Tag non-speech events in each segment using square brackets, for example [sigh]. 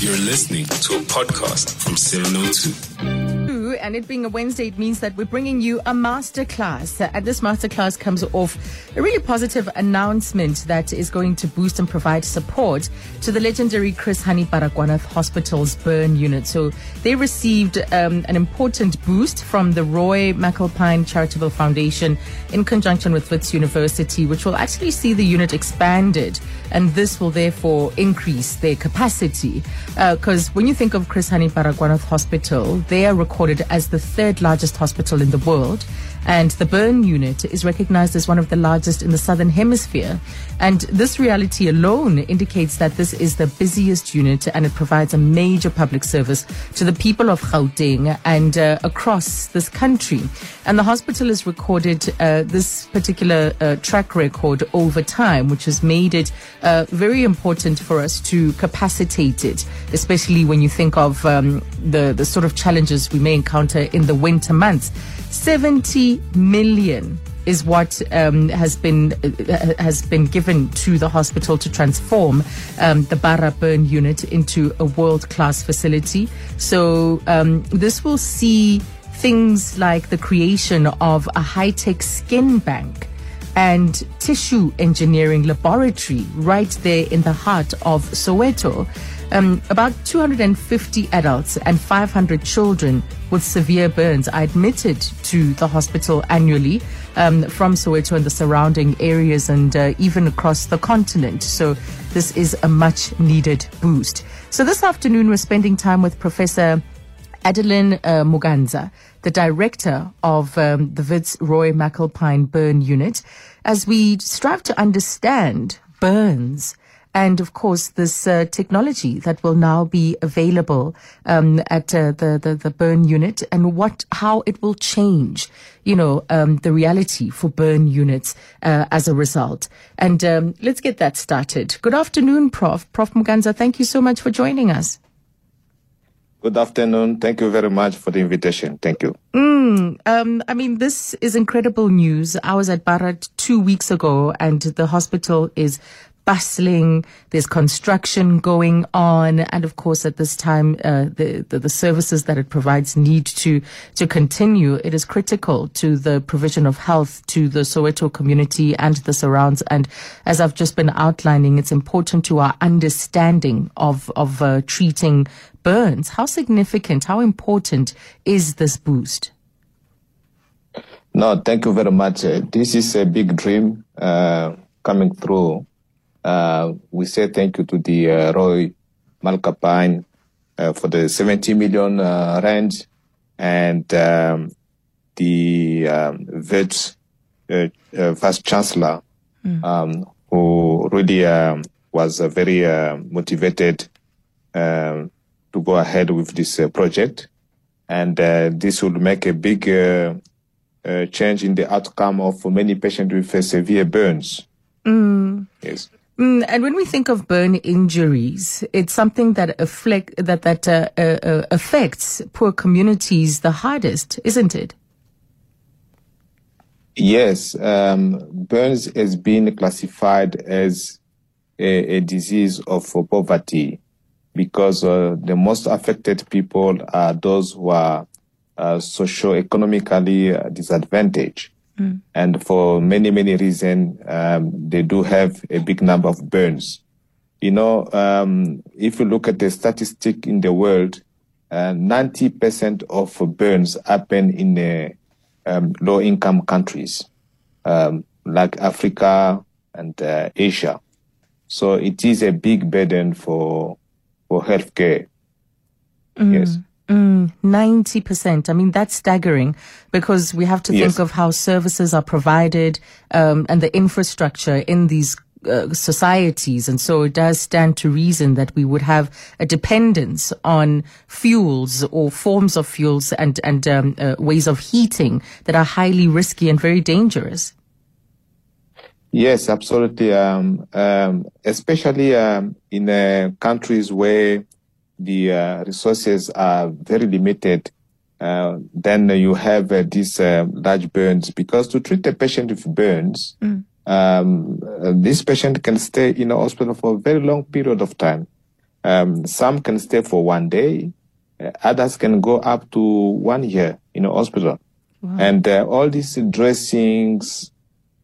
You're listening to a podcast from 702 and it being a Wednesday, it means that we're bringing you a masterclass. And this masterclass comes off a really positive announcement that is going to boost and provide support to the legendary Chris Hani Baragwanath Hospital's burn unit. So they received um, an important boost from the Roy McAlpine Charitable Foundation in conjunction with Wits University, which will actually see the unit expanded. And this will therefore increase their capacity. Because uh, when you think of Chris Hani Baragwanath Hospital, they are recorded as the third largest hospital in the world. And the burn unit is recognized as one of the largest in the Southern Hemisphere. And this reality alone indicates that this is the busiest unit and it provides a major public service to the people of Gauteng and uh, across this country. And the hospital has recorded uh, this particular uh, track record over time, which has made it uh, very important for us to capacitate it, especially when you think of um, the, the sort of challenges we may encounter in the winter months. 70 million is what um, has been uh, has been given to the hospital to transform um, the Bara burn unit into a world class facility. So um, this will see things like the creation of a high tech skin bank and tissue engineering laboratory right there in the heart of Soweto. Um, about 250 adults and 500 children with severe burns are admitted to the hospital annually um, from Soweto and the surrounding areas and uh, even across the continent. So this is a much needed boost. So this afternoon, we're spending time with Professor Adeline uh, Muganza, the director of um, the Wits Roy McAlpine Burn Unit, as we strive to understand burns and of course this uh, technology that will now be available um, at uh, the, the, the burn unit and what how it will change you know um, the reality for burn units uh, as a result and um, let's get that started good afternoon prof prof muganza thank you so much for joining us Good afternoon. Thank you very much for the invitation. Thank you. Mm, um, I mean, this is incredible news. I was at Bara two weeks ago, and the hospital is bustling. There's construction going on, and of course, at this time, uh, the, the, the services that it provides need to to continue. It is critical to the provision of health to the Soweto community and the surrounds. And as I've just been outlining, it's important to our understanding of of uh, treating burns. How significant? How important is this boost? No, thank you very much. Uh, this is a big dream uh, coming through uh, we say thank you to the uh, Roy McAlpine uh, for the 70 million uh, rand and um, the um, uh, uh, Vice Chancellor, mm. um, who really um, was very motivated um, to go ahead with this project. And this will make a big change in the outcome of many patients with severe burns. Mm. Yes. Mm, and when we think of burn injuries, it's something that afflict that that uh, uh, uh, affects poor communities the hardest, isn't it? Yes, um, burns has been classified as a, a disease of poverty because uh, the most affected people are those who are uh, socio-economically disadvantaged. Mm. And for many, many reasons, um, they do have a big number of burns. You know, um, if you look at the statistic in the world, uh, 90% of burns happen in uh, um, low income countries, um, like Africa and uh, Asia. So it is a big burden for, for healthcare. Mm. Yes. Mm, 90%. I mean, that's staggering because we have to yes. think of how services are provided um, and the infrastructure in these uh, societies. And so it does stand to reason that we would have a dependence on fuels or forms of fuels and, and um, uh, ways of heating that are highly risky and very dangerous. Yes, absolutely. Um, um, especially um, in uh, countries where the uh, resources are very limited, uh, then you have uh, these uh, large burns because to treat a patient with burns, mm. um, this patient can stay in a hospital for a very long period of time. Um, some can stay for one day. Uh, others can go up to one year in a hospital. Wow. And uh, all these dressings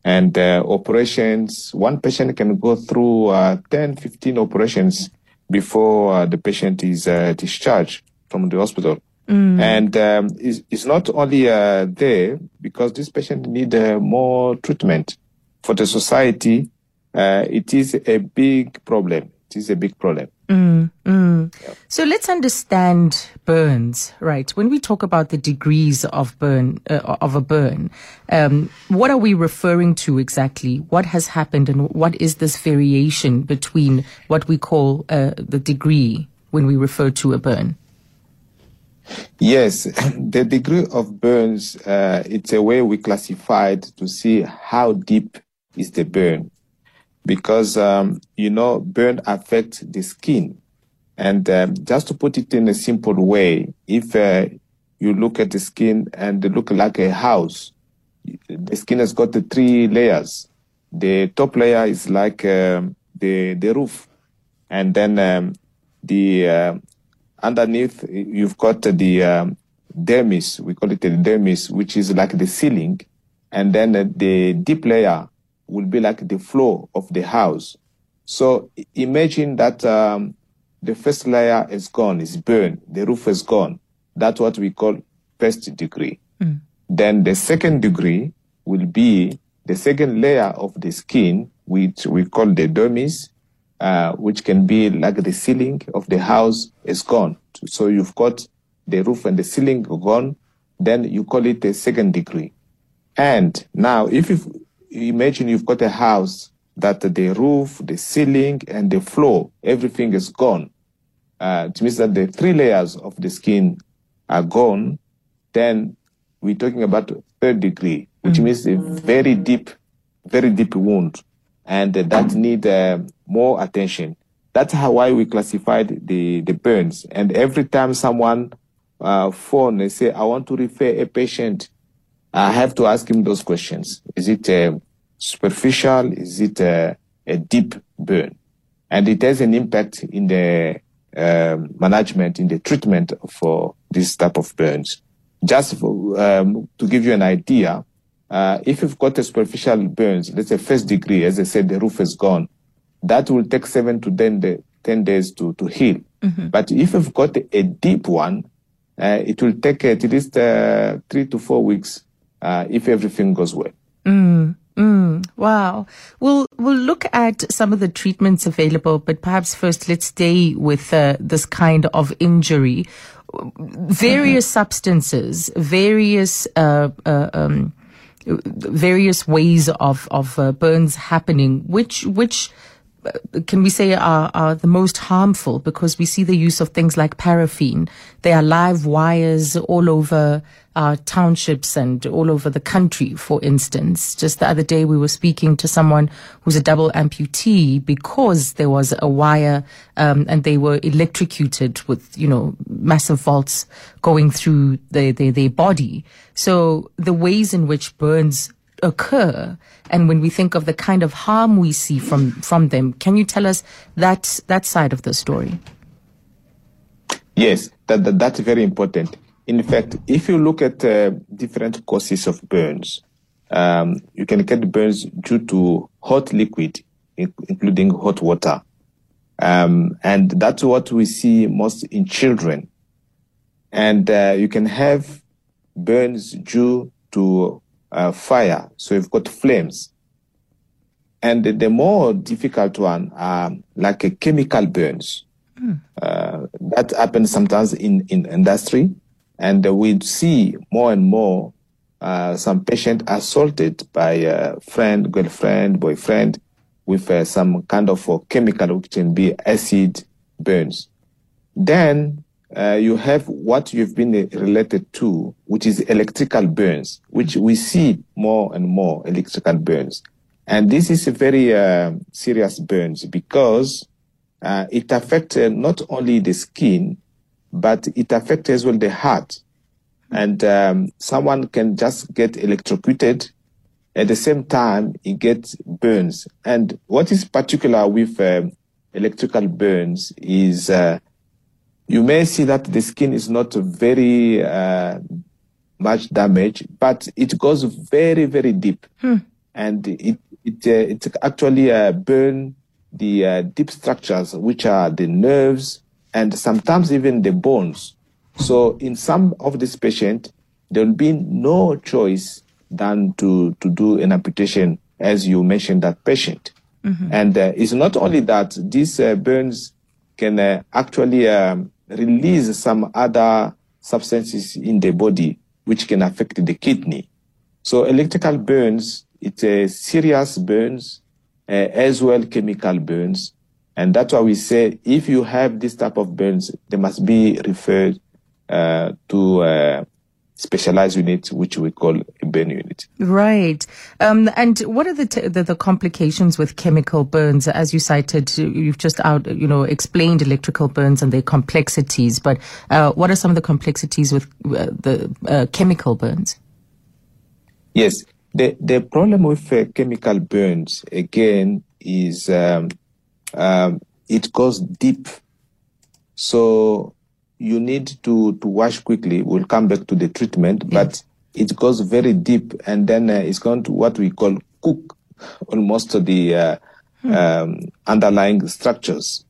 and uh, operations, one patient can go through uh, 10, 15 operations before uh, the patient is uh, discharged from the hospital. Mm. And um, it's, it's, not only uh, there because this patient need uh, more treatment for the society. Uh, it is a big problem. It is a big problem. Mm, mm. So let's understand burns, right? When we talk about the degrees of burn uh, of a burn, um, what are we referring to exactly? What has happened, and what is this variation between what we call uh, the degree when we refer to a burn? Yes, [coughs] the degree of burns, uh, it's a way we classified to see how deep is the burn. Because, um, you know, burn affects the skin. And um, just to put it in a simple way, if uh, you look at the skin and look like a house, the skin has got the three layers. The top layer is like um, the the roof, and then um, the uh, underneath you've got the um, dermis, we call it the dermis, which is like the ceiling, and then the deep layer will be like the floor of the house. So imagine that um, the first layer is gone, is burned, the roof is gone. That's what we call first degree. Mm. Then the second degree will be the second layer of the skin, which we call the dermis, uh, which can be like the ceiling of the house is gone. So you've got the roof and the ceiling gone, then you call it a second degree. And now, if you imagine you've got a house that the roof, the ceiling, and the floor, everything is gone, uh, it means that the three layers of the skin are gone, then we're talking about third degree, which mm-hmm. means a very deep, very deep wound, and that need uh, more attention. That's how why we classified the, the burns. And every time someone uh, phone, they say, I want to refer a patient, I have to ask him those questions. Is it uh, superficial? Is it uh, a deep burn? And it has an impact in the uh, management, in the treatment for this type of burns. Just for, um, to give you an idea, uh, if you've got a superficial burns, let's say first degree, as I said, the roof is gone, that will take seven to 10, day, 10 days to, to heal. Mm-hmm. But if you've got a deep one, uh, it will take at least uh, three to four weeks uh, if everything goes well. Mm. Mm, wow. We'll we'll look at some of the treatments available, but perhaps first let's stay with uh, this kind of injury. Various mm-hmm. substances, various uh, uh, um, various ways of of uh, burns happening. Which which can we say are, are the most harmful because we see the use of things like paraffin. There are live wires all over our townships and all over the country, for instance. Just the other day, we were speaking to someone who's a double amputee because there was a wire um, and they were electrocuted with, you know, massive volts going through their, their, their body. So the ways in which burns occur. And when we think of the kind of harm we see from from them can you tell us that that side of the story? Yes that, that that's very important. In fact if you look at uh, different causes of burns um, you can get burns due to hot liquid including hot water. Um, and that's what we see most in children. And uh, you can have burns due to uh, fire. So you've got flames. And the, more difficult one are like a chemical burns. Mm. Uh, that happens sometimes in, in industry. And we see more and more uh, some patient assaulted by a friend, girlfriend, boyfriend with uh, some kind of a chemical which can be acid burns. Then uh, you have what you've been related to, which is electrical burns, which we see more and more electrical burns. And this is a very uh, serious burns because uh, it affects uh, not only the skin, but it affects as well the heart. And um, someone can just get electrocuted at the same time he gets burns. And what is particular with um, electrical burns is uh, you may see that the skin is not very uh, much damaged, but it goes very, very deep. Hmm. And it, it, uh, it actually uh, burn the uh, deep structures, which are the nerves and sometimes even the bones. So in some of these patients, there will be no choice than to, to do an amputation, as you mentioned that patient. Mm-hmm. And uh, it's not only that, these uh, burns can uh, actually um, release some other substances in the body which can affect the kidney. So electrical burns, it's a serious burns, uh, as well chemical burns. And that's why we say if you have this type of burns, they must be referred uh, to uh, specialized unit, which we call a burn unit. Right. Um, and what are the, t- the, the complications with chemical burns? As you cited, you've just out, you know, explained electrical burns and their complexities. But uh, what are some of the complexities with uh, the uh, chemical burns? Yes, the the problem with uh, chemical burns again is um, um, it goes deep. So you need to, to wash quickly. We'll come back to the treatment, yes. but it goes very deep and then uh, it's going to what we call cook almost the uh, hmm. um, underlying structures.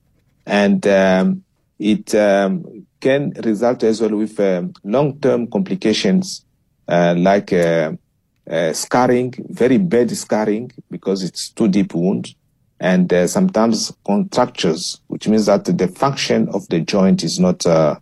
And um, it um, can result as well with um, long-term complications uh, like uh, uh, scarring, very bad scarring because it's too deep wound and uh, sometimes contractures, which means that the function of the joint is not uh,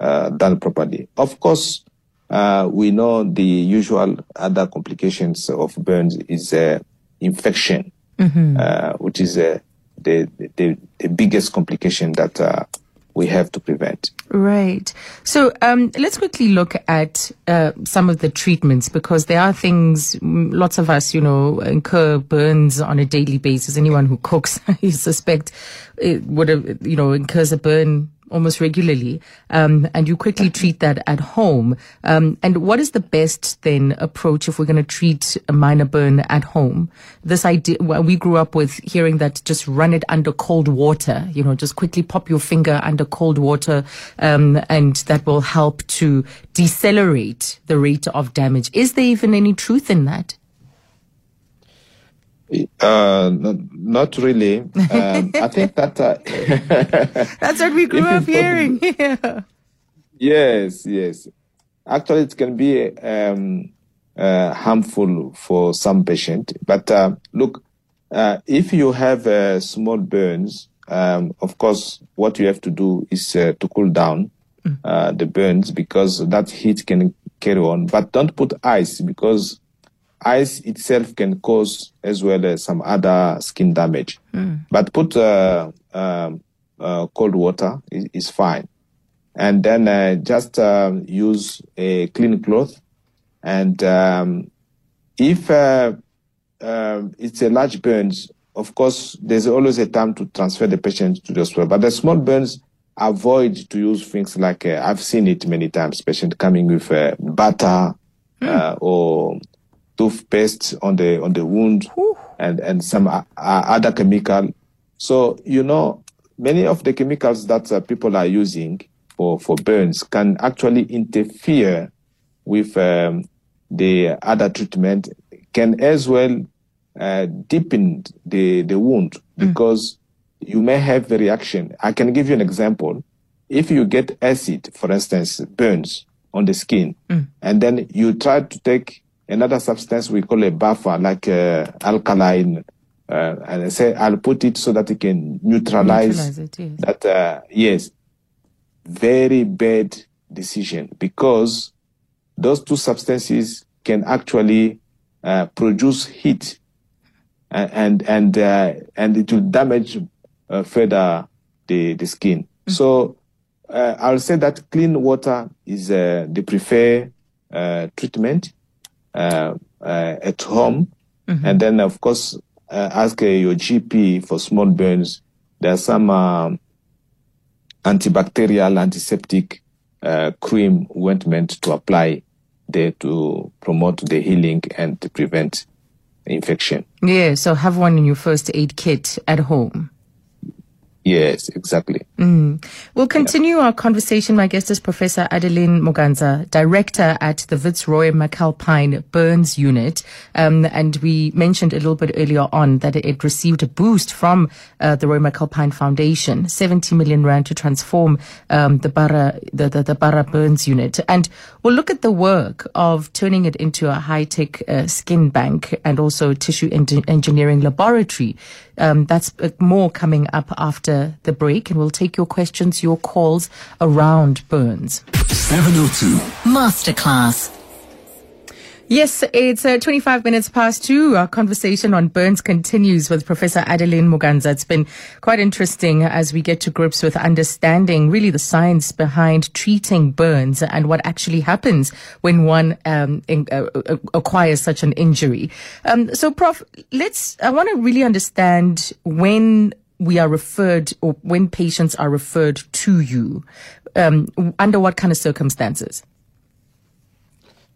uh, done properly. Of course, uh, we know the usual other complications of burns is uh, infection, mm-hmm. Uh, which is the, the, the biggest complication that we have to prevent. Right. So um, let's quickly look at uh, some of the treatments because there are things, lots of us, you know, incur burns on a daily basis. Anyone who cooks, [laughs] I suspect, would have, you know, incurs a burn almost regularly, um, and you quickly treat that at home. Um, and what is the best then approach if we're going to treat a minor burn at home? This idea, well, we grew up with hearing that just run it under cold water, you know, just quickly pop your finger under cold water, um, and that will help to decelerate the rate of damage. Is there even any truth in that? Uh, not, not really. Um, I think that uh, [laughs] that's what we grew up hearing. [laughs] yeah. Yes, yes. Actually, it can be um, uh, harmful for some patient. But uh, look, uh, if you have uh, small burns, um, of course, what you have to do is to cool down mm. the burns because that heat can carry on. But don't put ice because ice itself can cause as well as some other skin damage. Mm. But put uh, um, uh, cold water is, is, fine. And then uh, just um, use a clean cloth. And um, if uh, um, it's a large burns, of course, there's always a time to transfer the patient to the hospital. But the small burns, avoid to use things like uh, I've seen it many times. Patient coming with uh, butter mm. or toothpaste on the on the wound and and some uh, other chemical. So you know many of the chemicals that uh, people are using for for burns can actually interfere with um, the other treatment. Can as well uh, deepen the the wound mm. because you may have a reaction. I can give you an example. If you get acid, for instance, burns on the skin, mm. and then you try to take another substance we call a buffer, like uh, alkaline. Uh, and I say I'll put it so that it can neutralize, neutralize it, yes. that. Uh, yes, very bad decision because those two substances can actually uh, produce heat, and and and, uh, and it will damage uh, further the the skin. Mm-hmm. So I'll say that clean water is the preferred treatment uh, uh, at home. Mm-hmm. And then, of course, uh, ask your GP for small burns. There are some um, antibacterial, antiseptic cream ointment to apply there to promote the healing and to prevent infection. Yeah, so have one in your first aid kit at home. Yes, exactly. Mm. We'll continue yeah. our conversation. My guest is Professor Adeline Muganza, Director at the Wits Roy McAlpine Burns Unit. Um, and we mentioned a little bit earlier on that it received a boost from uh, the Roy McAlpine Foundation, 70 million rand to transform um, the Bara the, the, the Bara Burns Unit. And we'll look at the work of turning it into a high-tech uh, skin bank and also tissue engineering laboratory. Um, that's uh, more coming up after the break, and we'll take your questions, your calls around burns. 702 Masterclass. Yes, it's uh, 25 minutes past two. Our conversation on burns continues with Professor Adeline Muganza. It's been quite interesting as we get to grips with understanding really the science behind treating burns and what actually happens when one um, in, uh, uh acquires such an injury. Um, so, Prof, let's, I want to really understand when we are referred or when patients are referred to you, um, under what kind of circumstances?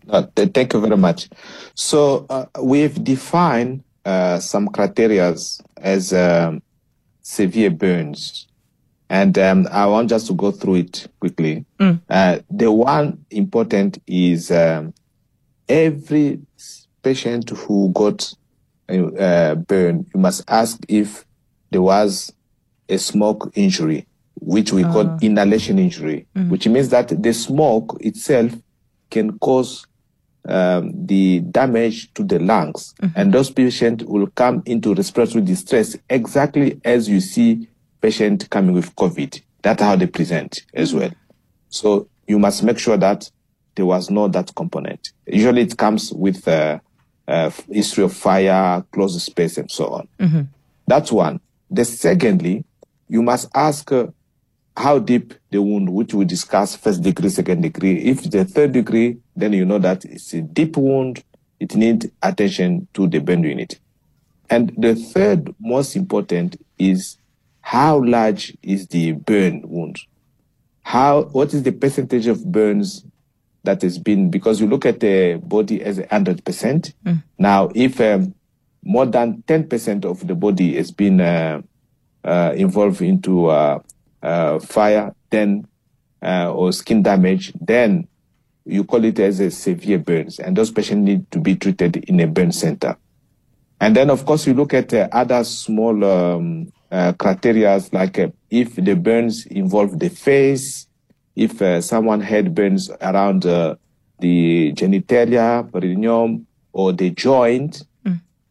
Thank you very much. So uh, we've defined uh, some criteria as um, severe burns. And um, I want just to go through it quickly. Mm. Uh, the one important is um, every patient who got a uh, burn, you must ask if there was a smoke injury, which we call ah. inhalation injury, mm-hmm. which means that the smoke itself can cause um, the damage to the lungs. Mm-hmm. And those patients will come into respiratory distress exactly as you see patient coming with COVID. That's how they present as mm-hmm. well. So you must make sure that there was no that component. Usually it comes with uh, uh, history of fire, closed space, and so on. Mm-hmm. That's one. The secondly, you must ask uh, how deep the wound, which we discuss first degree, second degree. If the third degree, then you know that it's a deep wound. It needs attention to the burn unit. And the third most important is how large is the burn wound? How, what is the percentage of burns that has been, because you look at the body as 100%. Mm. Now, if um, more than 10% of the body has been uh, uh, involved into uh, uh fire, then uh, or skin damage, then you call it as a severe burns, and those patients need to be treated in a burn center. And then, of course, you look at uh, other small um, criteria like if the burns involve the face, if someone had burns around the genitalia, perineum, or the joint,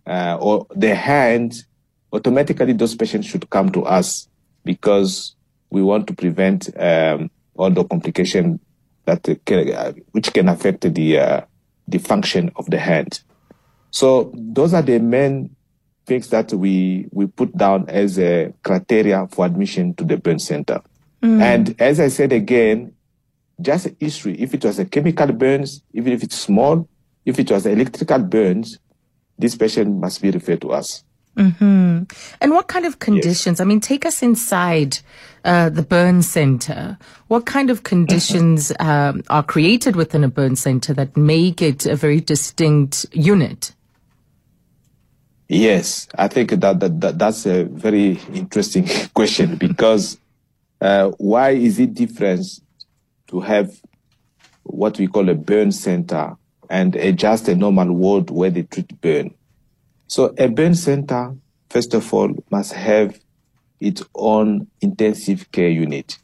uh, or the hand, automatically those patients should come to us because we want to prevent um, all the complication that can, uh, which can affect the uh, the function of the hand. So those are the main things that we we put down as a criteria for admission to the burn center. Mm. And as I said again, just history. If it was a chemical burns, even if it's small, if it was electrical burns, this patient must be referred to us. Mm-hmm. And what kind of conditions? Yes. I mean, take us inside uh, the burn center. What kind of conditions um, are created within a burn center that make it a very distinct unit? Yes, I think that, that, that that's a very interesting [laughs] question because uh, why is it different to have what we call a burn center and a, just a normal ward where they treat burn. So a burn center, first of all, must have its own intensive care unit.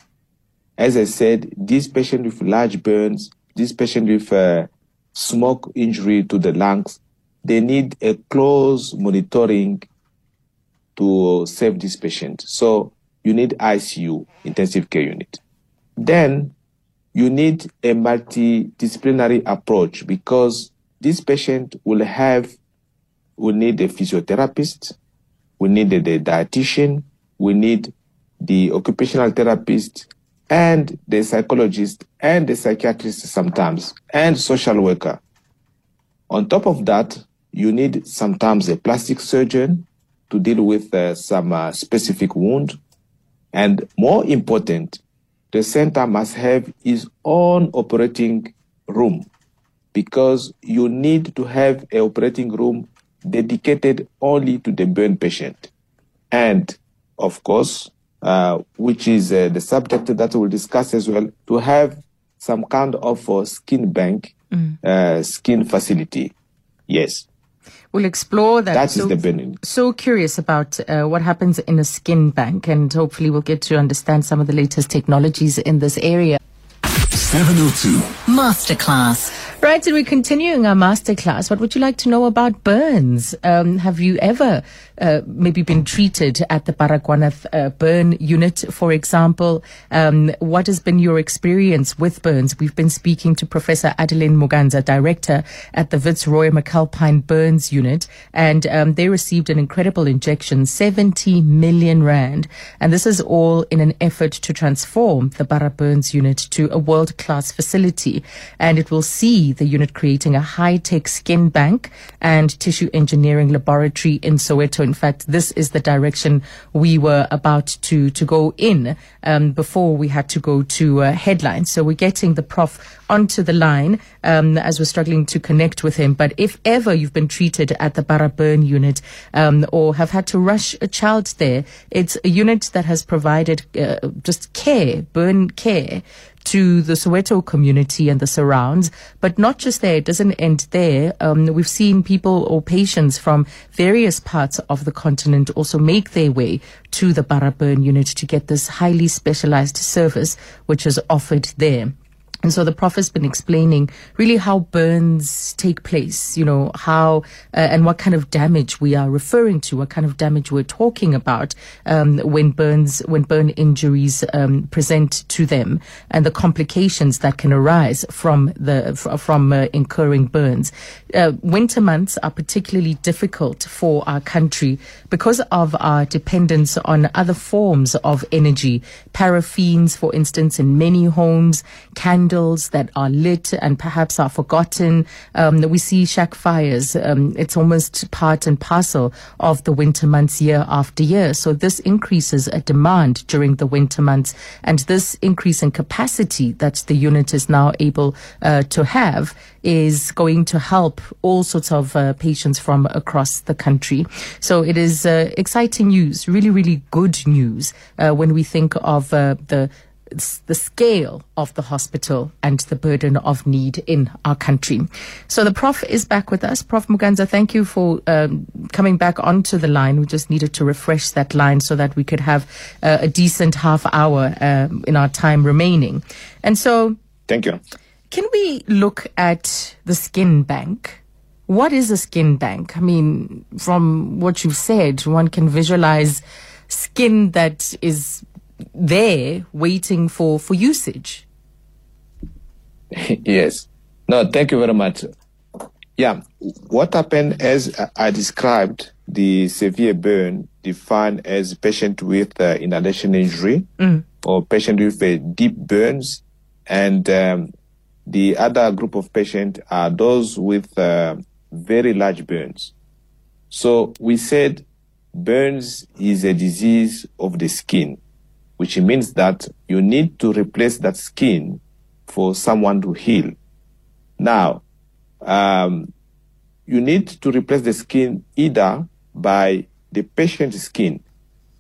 As I said, this patient with large burns, this patient with uh, smoke injury to the lungs, they need a close monitoring to save this patient. So you need ICU, intensive care unit. Then you need a multidisciplinary approach because this patient will have, will need a physiotherapist, we need the, the dietitian, we need the occupational therapist, and the psychologist, and the psychiatrist sometimes, and social worker. On top of that, you need sometimes a plastic surgeon to deal with uh, some uh, specific wound. And more important, the center must have its own operating room because you need to have an operating room dedicated only to the burn patient. And of course, uh, which is uh, the subject that we'll discuss as well, to have some kind of uh, skin bank, mm. skin facility. Yes. We'll explore that. That so, is the Benin. So curious about uh, what happens in a skin bank, and hopefully we'll get to understand some of the latest technologies in this area. 702 Masterclass. Right, and we're continuing our masterclass. What would you like to know about burns? Um, have you ever uh, maybe been treated at the Baragwanath uh, burn unit, for example? Um, what has been your experience with burns? We've been speaking to Professor Adeline Muganza, director at the Wits Roy McAlpine Burns Unit, and um, they received an incredible injection, 70 million rand. And this is all in an effort to transform the Bara Burns unit to a world class facility. And it will see the unit creating a high tech skin bank and tissue engineering laboratory in Soweto. In fact, this is the direction we were about to, to go in um, before we had to go to uh, headlines. So we're getting the prof onto the line um, as we're struggling to connect with him. But if ever you've been treated at the Bara Burn unit um, or have had to rush a child there, it's a unit that has provided uh, just care, burn care to the Soweto community and the surrounds. But not just there, it doesn't end there. Um, we've seen people or patients from various parts of the continent also make their way to the Bara Burn unit to get this highly specialized service which is offered there. And so the prof has been explaining really how burns take place, you know, how uh, and what kind of damage we are referring to, what kind of damage we're talking about um, when burns, when burn injuries um, present to them, and the complications that can arise from the from uh, incurring burns. Uh, winter months are particularly difficult for our country because of our dependence on other forms of energy, paraffins, for instance, in many homes, can candles that are lit and perhaps are forgotten. Um, we see shack fires. Um, it's almost part and parcel of the winter months year after year. So this increases a demand during the winter months. And this increase in capacity that the unit is now able uh, to have is going to help all sorts of uh, patients from across the country. So it is uh, exciting news, really, really good news uh, when we think of uh, the the scale of the hospital and the burden of need in our country. So the Prof is back with us. Prof Muganza, thank you for um, coming back onto the line. We just needed to refresh that line so that we could have uh, a decent half hour uh, in our time remaining. And so. Thank you. Can we look at the skin bank? What is a skin bank? I mean, from what you've said, one can visualize skin that is there waiting for, for usage. [laughs] yes. No, thank you very much. Yeah, what happened as I described the severe burn defined as patient with uh, inhalation injury mm. or patient with uh, deep burns and um, the other group of patients are those with uh, very large burns. So we said burns is a disease of the skin which means that you need to replace that skin for someone to heal. Now, um, you need to replace the skin either by the patient's skin,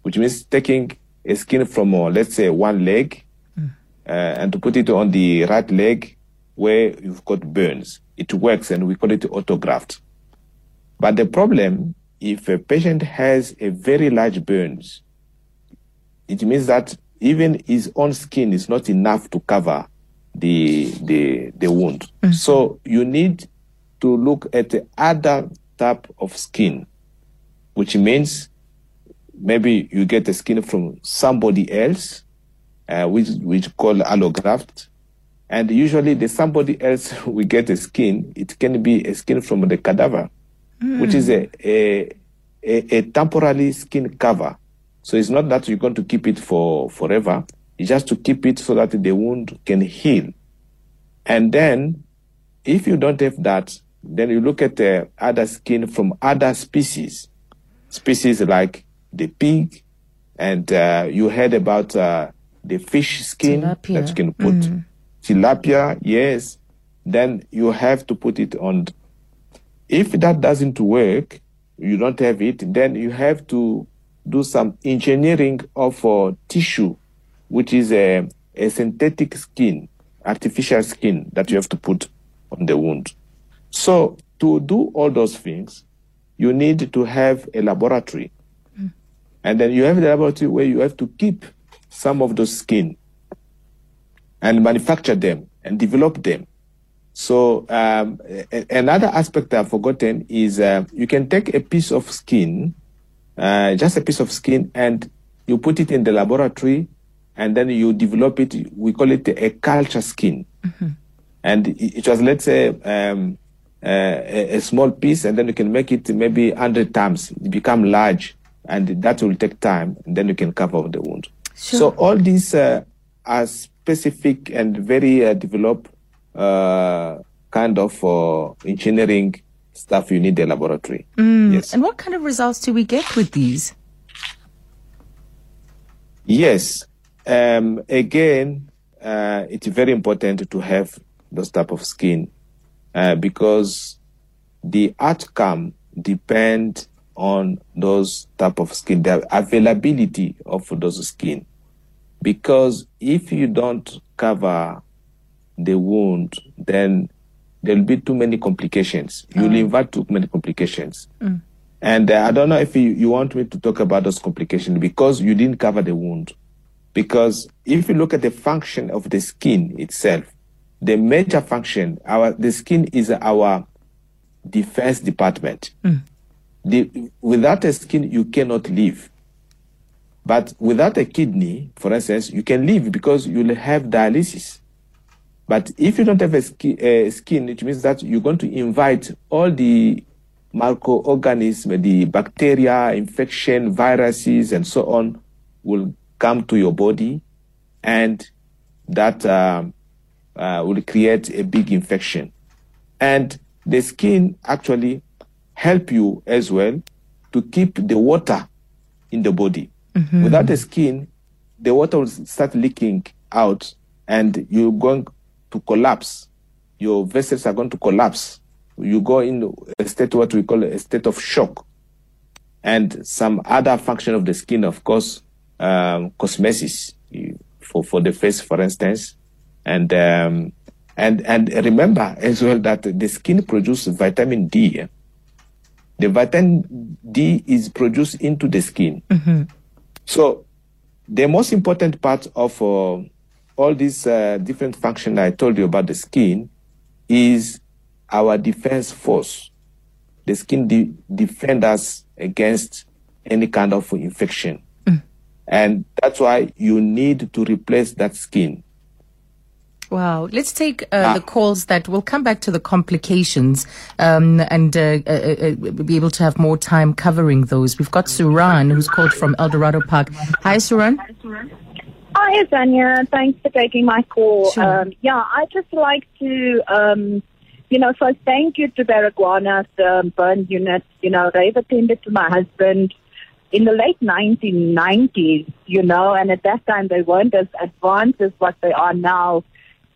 which means taking a skin from, uh, let's say, one leg mm. uh, and to put it on the right leg where you've got burns. It works and we call it autograft. But the problem, if a patient has a very large burns, it means that even his own skin is not enough to cover the the the wound. Mm-hmm. So you need to look at the other type of skin, which means maybe you get the skin from somebody else, uh, which which call allograft, and usually the somebody else [laughs] we get the skin. It can be a skin from the cadaver, mm. which is a, a a, a temporary skin cover so it's not that you're going to keep it for forever. It's just to keep it so that the wound can heal. And then, if you don't have that, then you look at the other skin from other species, species like the pig, and uh, you heard about uh, the fish skin tilapia. that you can put mm. tilapia. Yes, then you have to put it on. If that doesn't work, you don't have it, then you have to do some engineering of uh, tissue, which is a, a synthetic skin, artificial skin that you have to put on the wound. So to do all those things, you need to have a laboratory. Mm. And then you have the laboratory where you have to keep some of those skin and manufacture them and develop them. So um, a- another aspect I've forgotten is uh, you can take a piece of skin, uh, just a piece of skin, and you put it in the laboratory, and then you develop it. We call it a culture skin, mm-hmm. and it, was let's say um, uh, a, a, small piece, and then you can make it maybe hundred times, it become large, and that will take time, and then you can cover the wound. Sure. So all these uh, are specific and very uh, developed uh, kind of uh, engineering stuff you need the laboratory. Mm. Yes. And what kind of results do we get with these? Yes. Um, again, uh, it's very important to have those type of skin uh, because the outcome depend on those type of skin, the availability of those skin. Because if you don't cover the wound, then there'll be too many complications. You'll mm. invite too many complications. Mm. And uh, I don't know if you, you want me to talk about those complications because you didn't cover the wound. Because if you look at the function of the skin itself, the major function, our the skin is our defense department. Mm. The, without a skin, you cannot live. But without a kidney, for instance, you can live because you'll have dialysis. But if you don't have a, ski, uh, skin, it means that you're going to invite all the microorganisms, the bacteria, infection, viruses, and so on will come to your body, and that um, uh, will create a big infection. And the skin actually help you as well to keep the water in the body. Mm-hmm. Without the skin, the water will start leaking out, and you're going to collapse. Your vessels are going to collapse. You go in a state what we call a state of shock. And some other function of the skin, of course, um, cosmesis for, for the face, for instance. And, um, and, and remember as well that the skin produces vitamin D. The vitamin D is produced into the skin. Mm-hmm. So the most important part of uh, all these uh, different functions I told you about the skin is our defense force. The skin de- defend us against any kind of infection. Mm. And that's why you need to replace that skin. Wow. Let's take uh, ah. the calls that we'll come back to the complications um, and uh, uh, uh be able to have more time covering those. We've got Suran who's called from Eldorado Park. Hi, Suran. Hi, Suran. Hi, Zanya. Thanks for taking my call. Sure. Um, yeah, I just like to, um, you know, first thank you to Baragwanath um, burn unit. You know, they've attended to my husband in the late 1990s, you know, and at that time they weren't as advanced as what they are now.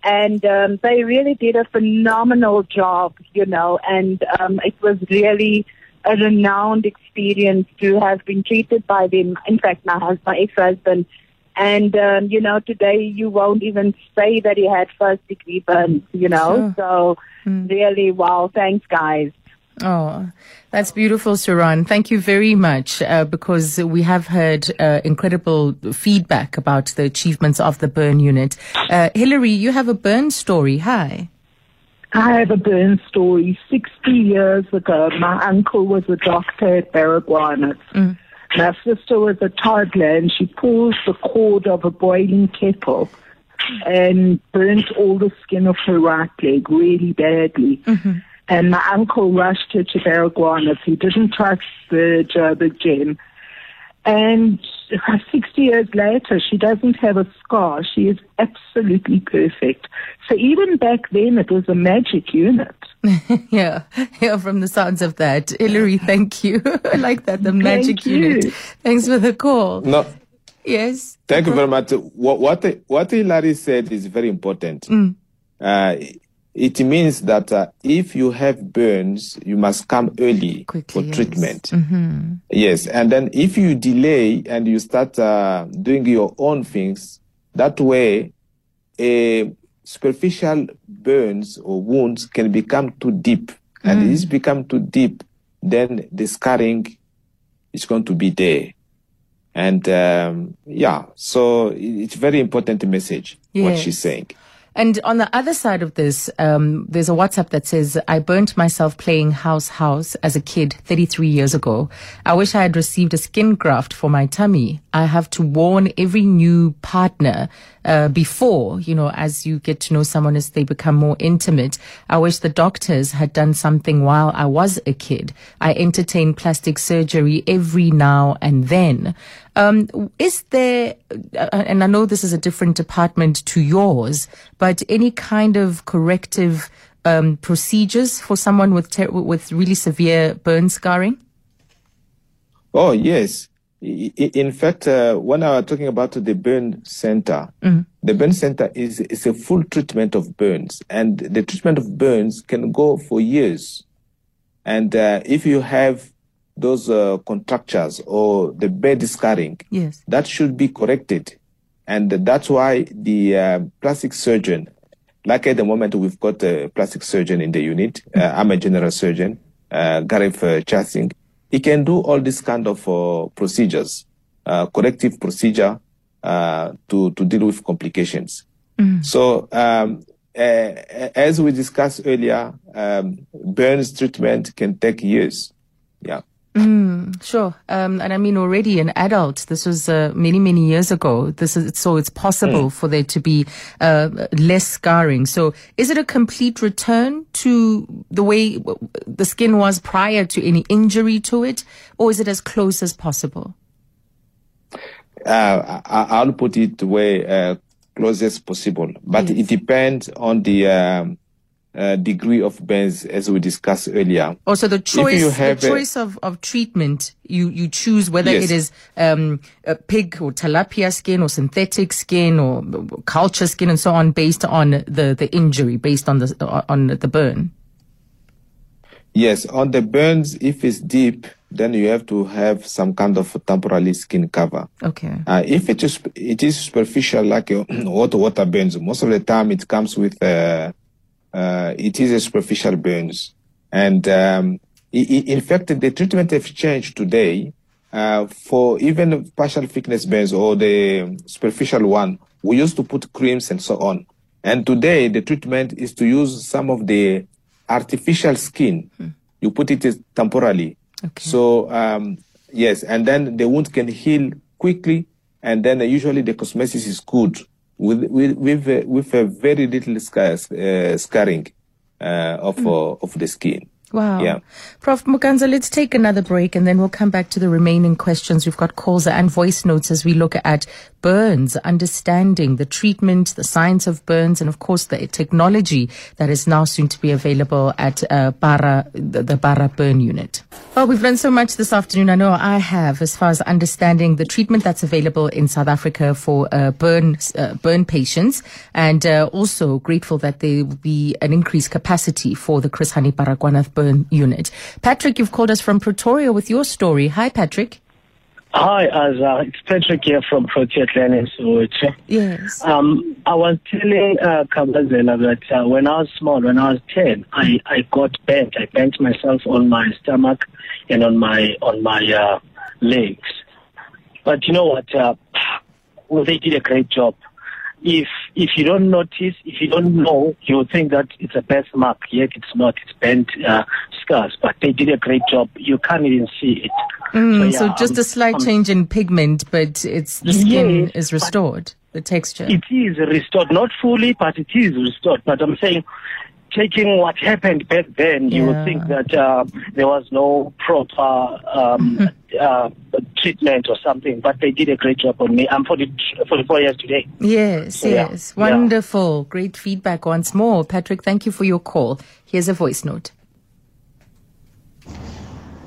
And um, they really did a phenomenal job, you know, and um, it was really a renowned experience to have been treated by them. In fact, my husband, my ex-husband, and, um, you know, today you won't even say that he had first degree burns, you know. Sure. So mm. really, wow, thanks, guys. Oh, that's beautiful, Suran. Thank you very much uh, because we have heard uh, incredible feedback about the achievements of the burn unit. Uh, Hillary, you have a burn story. Hi. I have a burn story. 60 years ago, my uncle was a doctor at Baragwanath. Mm. My sister was a toddler and she pulled the cord of a boiling kettle and burnt all the skin of her right leg really badly. Mm-hmm. And my uncle rushed her to Baragwanath. He didn't trust the Joburg Gen. And [laughs] 60 years later, she doesn't have a scar. She is absolutely perfect. So even back then, it was a magic unit. [laughs] yeah, yeah, from the sounds of that. Hillary, thank you. [laughs] I like that, the magic unit. Thanks for the call. No. Yes. Thank you very much. What, what, what Hillary said is very important. Mm. Uh, it means that uh, if you have burns, you must come early Quickly, for yes. treatment. Mm-hmm. Yes, and then if you delay and you start uh, doing your own things, that way, a superficial burns or wounds can become too deep, and if it's become too deep, then the scarring is going to be there. And um, yeah, so it's very important message what she's saying. And on the other side of this, um, there's a WhatsApp that says, I burnt myself playing house house as a kid 33 years ago. I wish I had received a skin graft for my tummy. I have to warn every new partner, uh, before, you know, as you get to know someone as they become more intimate. I wish the doctors had done something while I was a kid. I entertain plastic surgery every now and then. Um, is there, uh, and I know this is a different department to yours, but any kind of corrective um, procedures for someone with ter- with really severe burn scarring? Oh, yes. In fact, uh, when I was talking about the burn center, the burn center is, is a full treatment of burns, and the treatment of burns can go for years. And uh, if you have those uh, contractures or the bed scarring, Yes. that should be corrected. And that's why the uh, plastic surgeon, like at the moment, we've got a plastic surgeon in the unit. Uh, I'm a general surgeon, uh, Gareth uh, Chasing. He can do all these kind of uh, procedures, uh, corrective procedure uh, to, to deal with complications. So, um, uh, as we discussed earlier, um, burns treatment can take years. Yeah. Sure. Um, and I mean, already an adult, this was uh, many, many years ago. This is, so it's possible for there to be uh, less scarring. So is it a complete return to the way the skin was prior to any injury to it? Or is it as close as possible? uh, I, I'll put it where uh, close as possible, but Yes. it depends on the um, uh, degree of burns, as we discussed earlier. Also, the choice, the have a- choice of, of treatment, you, you choose whether Yes. it is um, a pig or tilapia skin or synthetic skin or culture skin and so on, based on the, the injury, based on the on the burn. Yes, on the burns, if it's deep, then you have to have some kind of temporary skin cover. Okay. Uh, if it is it is superficial, like uh, [clears throat] water water burns, most of the time it comes with uh, uh, it is a superficial burns, and um, in fact the treatment have changed today. Uh, for even partial thickness burns or the superficial one, we used to put creams and so on. And today the treatment is to use some of the artificial skin. You put it temporarily. Okay. So um, yes, and then the wound can heal quickly, and then uh, usually the cosmesis is good with with with, uh, with a very little scar, uh, scarring uh, of uh, of the skin. Wow. Yeah. Prof. Muganza, let's take another break and then we'll come back to the remaining questions. We've got calls and voice notes as we look at burns, understanding the treatment, the science of burns, and of course the technology that is now soon to be available at uh, the, the Burn Unit. Well, we've learned so much this afternoon. I know I have as far as understanding the treatment that's available in South Africa for uh, burn, uh, burn patients and uh, also grateful that there will be an increased capacity for the Chris Hani Baragwanath Burn Unit. Patrick, you've called us from Pretoria with your story. Hi, Patrick. Hi, Azza. It's Patrick here from Protea Glen in Soweto. Yes. Um, I was telling uh, Kabazela that uh, when I was small, when I was 10, I, I got bent. I bent myself on my stomach and on my on my uh, legs. But you know what? Uh, well, they did a great job. If if you don't notice, if you don't know, you would think that it's a birthmark. Yet it's not. It's bent uh, scars. But they did a great job. You can't even see it. Mm, so yeah, just um, a slight um, change in pigment, but it's the skin Yes, is restored, the texture. It is restored, not fully, but it is restored. But I'm saying, taking what happened back then, you would think that uh, there was no proper um, [laughs] uh, treatment or something. But they did a great job on me. I'm 40, 44 years today. Yes, Yeah. yes. Yeah. Wonderful. Great feedback once more. Patrick, thank you for your call. Here's a voice note.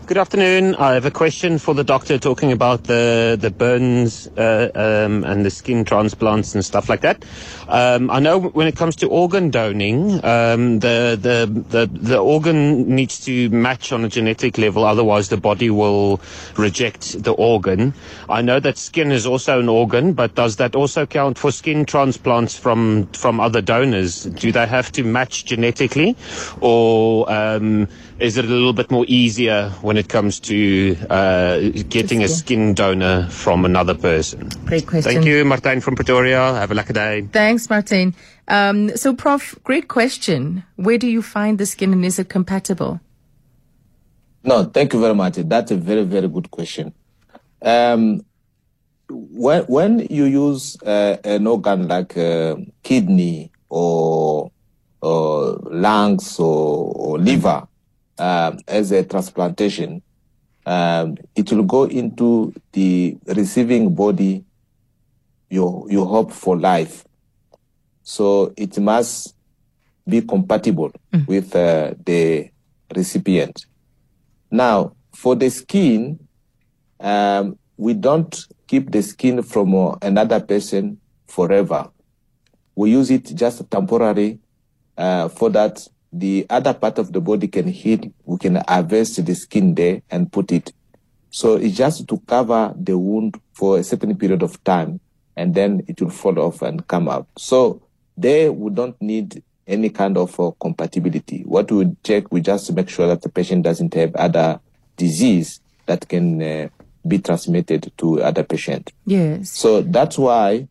Good afternoon. I have a question for the doctor talking about the the burns uh, um, and the skin transplants and stuff like that. Um, I know when it comes to organ donating, um, the, the the the organ needs to match on a genetic level, otherwise the body will reject the organ. I know that skin is also an organ, but does that also count for skin transplants from from other donors? Do they have to match genetically, or um, is it a little bit more easier when it comes to uh, getting a skin donor from another person? Great question. Thank you, Martijn from Pretoria. Have a lucky day. Thanks, Martin. Um, so, Prof, great question. Where do you find the skin and is it compatible? No, thank you very much. That's a very, very good question. Um, when, when you use uh, an organ like uh, kidney or, or lungs or, or liver, um, as a transplantation, um, it will go into the receiving body you, you hope for life. So it must be compatible mm. with uh, the recipient. Now, for the skin, um, we don't keep the skin from uh, another person forever. We use it just temporarily uh, for that the other part of the body can heal. We can harvest the skin there and put it. So it's just to cover the wound for a certain period of time and then it will fall off and come out. So there we don't need any kind of uh, compatibility. What we check, we just make sure that the patient doesn't have other disease that can uh, be transmitted to other patient. Yes. So that's why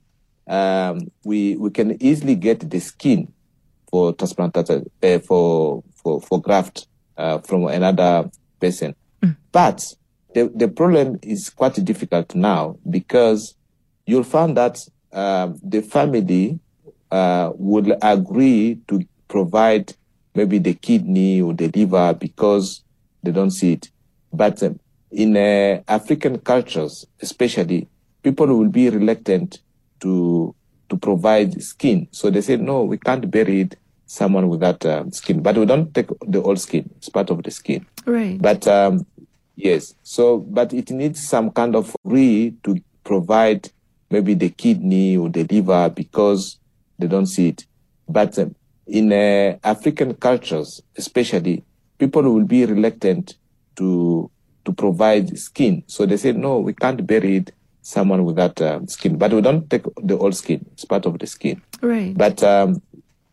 um, we we can easily get the skin for transplantation uh, for for for graft uh, from another person. Mm. But the the problem is quite difficult now because you'll find that uh, the family uh, would agree to provide maybe the kidney or the liver because they don't see it. But um, in uh, African cultures, especially, people will be reluctant to to provide skin. So they say, no, we can't bury it someone with that um, skin. But we don't take the whole skin; it's part of the skin. Right. But um, yes, so but it needs some kind of re to provide maybe the kidney or the liver because they don't see it. But um, in uh, African cultures, especially, people will be reluctant to to provide skin. So they say, no, we can't bury it someone with that um, skin. But we don't take the whole skin; it's part of the skin. Right. But um,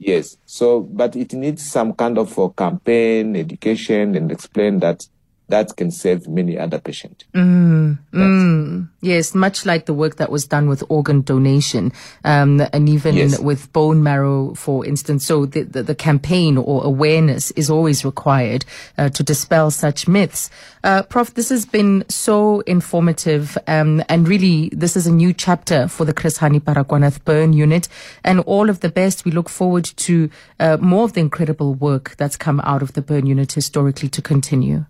Yes. So, but it needs some kind of a campaign, education, and explain that that can save many other patients. Mm, mm, yes, much like the work that was done with organ donation, um, and even yes. with bone marrow, for instance. So the, the, the campaign or awareness is always required uh, to dispel such myths. Uh, Prof, this has been so informative, um, and really, this is a new chapter for the Chris Hani Baragwanath Burn Unit, and all of the best. We look forward to uh, more of the incredible work that's come out of the Burn Unit historically to continue.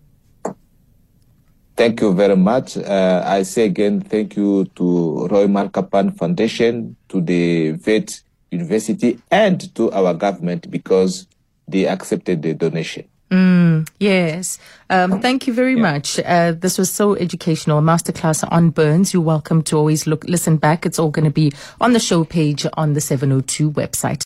Thank you very much. Uh, I say again, thank you to Roy Malkapan Foundation, to the Wits University, and to our government because they accepted the donation. Mm, yes. Um, thank you very yeah. much. Uh, this was so educational. A masterclass on burns. You're welcome to always look, listen back. It's all going to be on the show page on the 702 website.